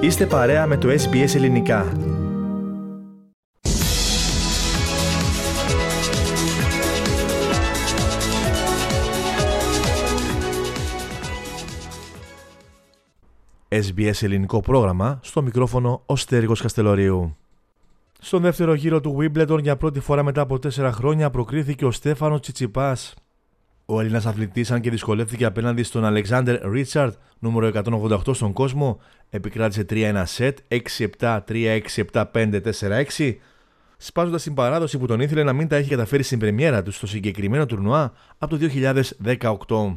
Είστε παρέα με το SBS Ελληνικά. SBS ελληνικό πρόγραμμα, στο μικρόφωνο ο Στέργος Καστελωρίου. Στον δεύτερο γύρο του Wimbledon για πρώτη φορά μετά από τέσσερα χρόνια προκρίθηκε ο Στέφανος Τσιτσιπάς. Ο Έλληνας αθλητής, αν και δυσκολεύτηκε απέναντι στον Αλεξάνδρ Ρίτσαρτ, νούμερο 188 στον κόσμο, επικράτησε 3-1 σετ, 6-7, 3-6, 7-5, 4-6, σπάζοντας την παράδοση που τον ήθελε να μην τα έχει καταφέρει στην πρεμιέρα του στο συγκεκριμένο τουρνουά από το 2018.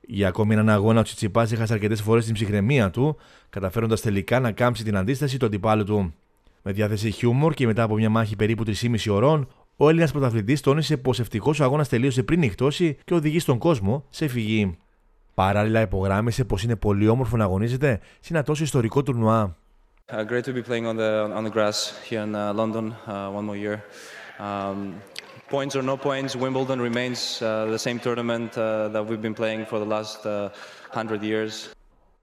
Για ακόμη έναν αγώνα, ο Τσιτσιπάς έχασε αρκετές φορές την ψυχραιμία του, καταφέροντας τελικά να κάμψει την αντίσταση του αντιπάλου του. Με διάθεση χιούμορ και μετά από μια μάχη περίπου 3,5 ωρών, ο Έλληνας πρωταθλητής τόνισε πως ευτυχώς ο αγώνας τελείωσε πριν νυχτώσει και οδηγεί στον κόσμο σε φυγή. Παράλληλα, υπογράμμισε πως είναι πολύ όμορφο να αγωνίζεται σε ένα τόσο ιστορικό τουρνουά. Uh, great to be playing on the on the grass here in uh, London uh, one more year. Um, points or no points, Wimbledon remains uh, the same tournament uh, that we've been playing for the last uh, 100 years.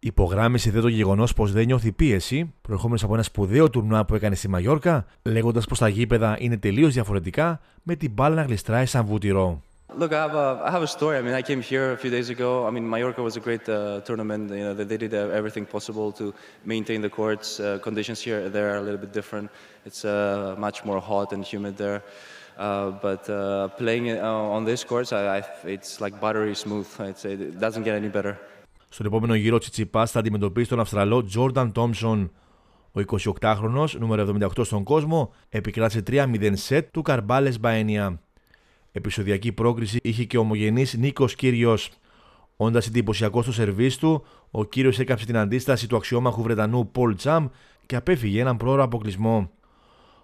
Υπογράμμισε δε το γεγονό πω δεν νιώθει πίεση, προερχόμενο από ένα σπουδαίο τουρνουά που έκανε στη Μαγιόρκα, λέγοντα πω τα γήπεδα είναι τελείω διαφορετικά, με την μπάλα να γλιστράει σαν βούτυρο. Look, I have a I have a story. I mean, I came here a few days ago. I mean, Mallorca was a great uh, tournament. You know, they, they did uh, everything possible to maintain the courts. Uh, conditions here there are a little bit different. It's uh, much more hot and humid there. Uh, but uh, playing uh, on this course, I, I, it's like buttery smooth. It's, it doesn't get any better. Στον επόμενο γύρο, ο Τσιτσιπάς θα αντιμετωπίσει τον Αυστραλό Τζόρνταν Τόμσον. Ο 28χρονο, νούμερο 78 στον κόσμο, επικράτησε 3-0 σετ του Καρμπάλες Μπαένια. Επισοδιακή πρόκριση είχε και ο ομογενής Νίκος Κύριος. Όντας εντυπωσιακός στο σερβίς του, ο κύριος έκαψε την αντίσταση του αξιόμαχου Βρετανού Πολ Τσάμ και απέφυγε έναν πρόωρο αποκλεισμό.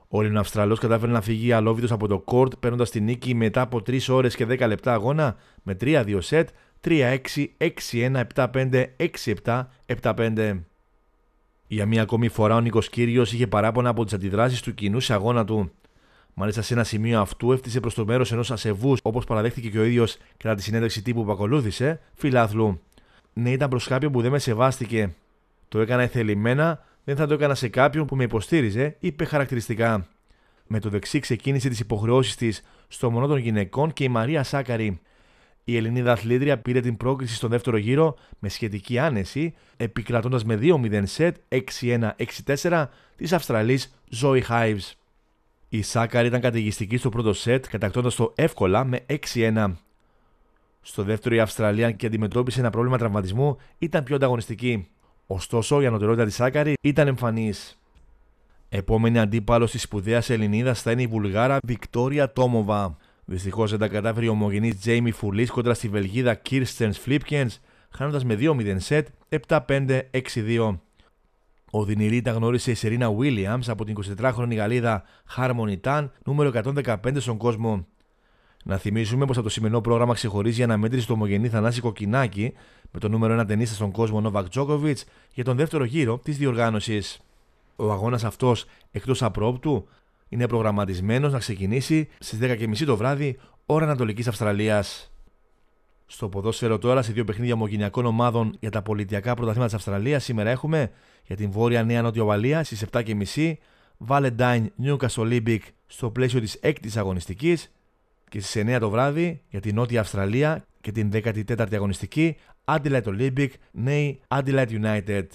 Ο Αυστραλός κατάφερε να φύγει αλόβητος από το κόρτ, παίρνοντας την νίκη μετά από 3 ώρες και 10 λεπτά αγώνα με 3-2 σετ 3-6, 6-1, 7-5, 6-7, 7-5. Για μία ακόμη φορά ο Νίκος Κύριος είχε παράπονα από τις αντιδράσεις του κοινού σε αγώνα του. Μάλιστα, σε ένα σημείο αυτού έφτιασε προς το μέρος ενός ασεβούς, όπως παραδέχτηκε και ο ίδιος κατά τη συνέντευξη τύπου που ακολούθησε, φιλάθλου. Ναι, ήταν προς κάποιον που δεν με σεβάστηκε. Το έκανα εθελημένα, δεν θα το έκανα σε κάποιον που με υποστήριζε, είπε χαρακτηριστικά. Με το δεξί ξεκίνησε τις υποχρεώσεις της στο μονό των γυναικών και η Μαρία Σάκαρη. Η Ελληνίδα αθλήτρια πήρε την πρόκριση στον δεύτερο γύρο με σχετική άνεση, επικρατώντας με 2-0 σετ 6-1-6-4 της Αυστραλής Zoe Hives. Η Σάκαρη ήταν καταιγιστική στο πρώτο σετ, κατακτώντας το εύκολα με 6-1. Στο δεύτερο η Αυστραλία και αντιμετώπισε ένα πρόβλημα τραυματισμού, ήταν πιο ανταγωνιστική. Ωστόσο, η ανωτερότητα της Σάκαρη ήταν εμφανής. Επόμενη αντίπαλος της σπουδαίας Ελληνίδας θα είναι η Βουλγάρα Βικτόρια Τόμοβα. Δυστυχώς δεν τα κατάφερε η ομογενής Τζέιμι Φουλής κοντρα στη Βελγίδα Κίρστεν Φλίπκενς, χάνοντας με 2-0 σετ 7-5-6-2. Ο Δινηρή τα γνώρισε η Σερίνα Williams από την 24χρονη Γαλλίδα Harmony Tan, νούμερο 115 στον κόσμο. Να θυμίσουμε πως από το σημερινό πρόγραμμα ξεχωρίζει η αναμέτρηση του ομογενή Θανάση Κοκκινάκη με το νούμερο 1 ταινίστα στον κόσμο Νόβακ Τζόκοβιτς για τον δεύτερο γύρο της διοργάνωσης. Ο αγώνας αυτός εκτός απρόπτου είναι προγραμματισμένος να ξεκινήσει στις 10.30 το βράδυ, ώρα Ανατολικής Αυστραλίας. Στο ποδόσφαιρο τώρα, σε δύο παιχνίδια ομογενειακών ομάδων για τα πολιτιακά πρωταθλήματα της Αυστραλίας, σήμερα έχουμε για την βόρεια Νέα Νότια Ουαλία στις 7.30 Valentine Newcastle Olympic στο πλαίσιο της 6η αγωνιστικής και στις 9 το βράδυ για την Νότια Αυστραλία και την 14η αγωνιστική Adelaide Olympic νέοι Adelaide United.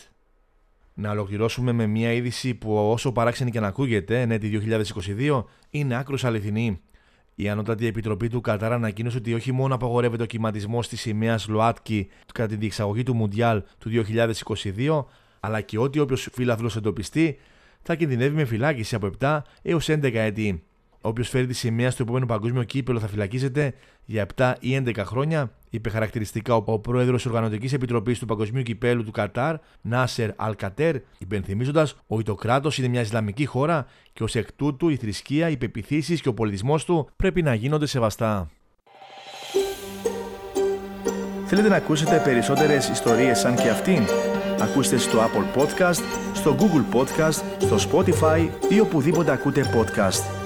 Να ολοκληρώσουμε με μια είδηση που όσο παράξενη και να ακούγεται, ναι, τη 2022, είναι άκρος αληθινή. Η Ανώτατη Επιτροπή του Κατάρ ανακοίνωσε ότι όχι μόνο απαγορεύεται ο κυματισμός της σημαίας ΛΟΑΤΚΙ κατά τη διεξαγωγή του Μουντιάλ του 2022, αλλά και ότι όποιος φύλαθλος εντοπιστεί θα κινδυνεύει με φυλάκιση από 7 έως 11 έτη. Όποιος φέρει τη σημαία στο επόμενο παγκόσμιο κύπελο θα φυλακίζεται για 7 ή 11 χρόνια, είπε χαρακτηριστικά ο πρόεδρος τη Οργανωτικής Επιτροπής του Παγκοσμίου Κυπέλου του Κατάρ, Νάσερ Αλκατέρ, υπενθυμίζοντας ότι το κράτο είναι μια Ισλαμική χώρα και ως εκ τούτου η θρησκεία, οι πεπιθήσεις και ο πολιτισμός του πρέπει να γίνονται σεβαστά. Θέλετε να ακούσετε περισσότερες ιστορίες σαν και αυτήν; Ακούστε στο Apple Podcast, στο Google Podcast, στο Spotify ή οπουδήποτε ακούτε podcast.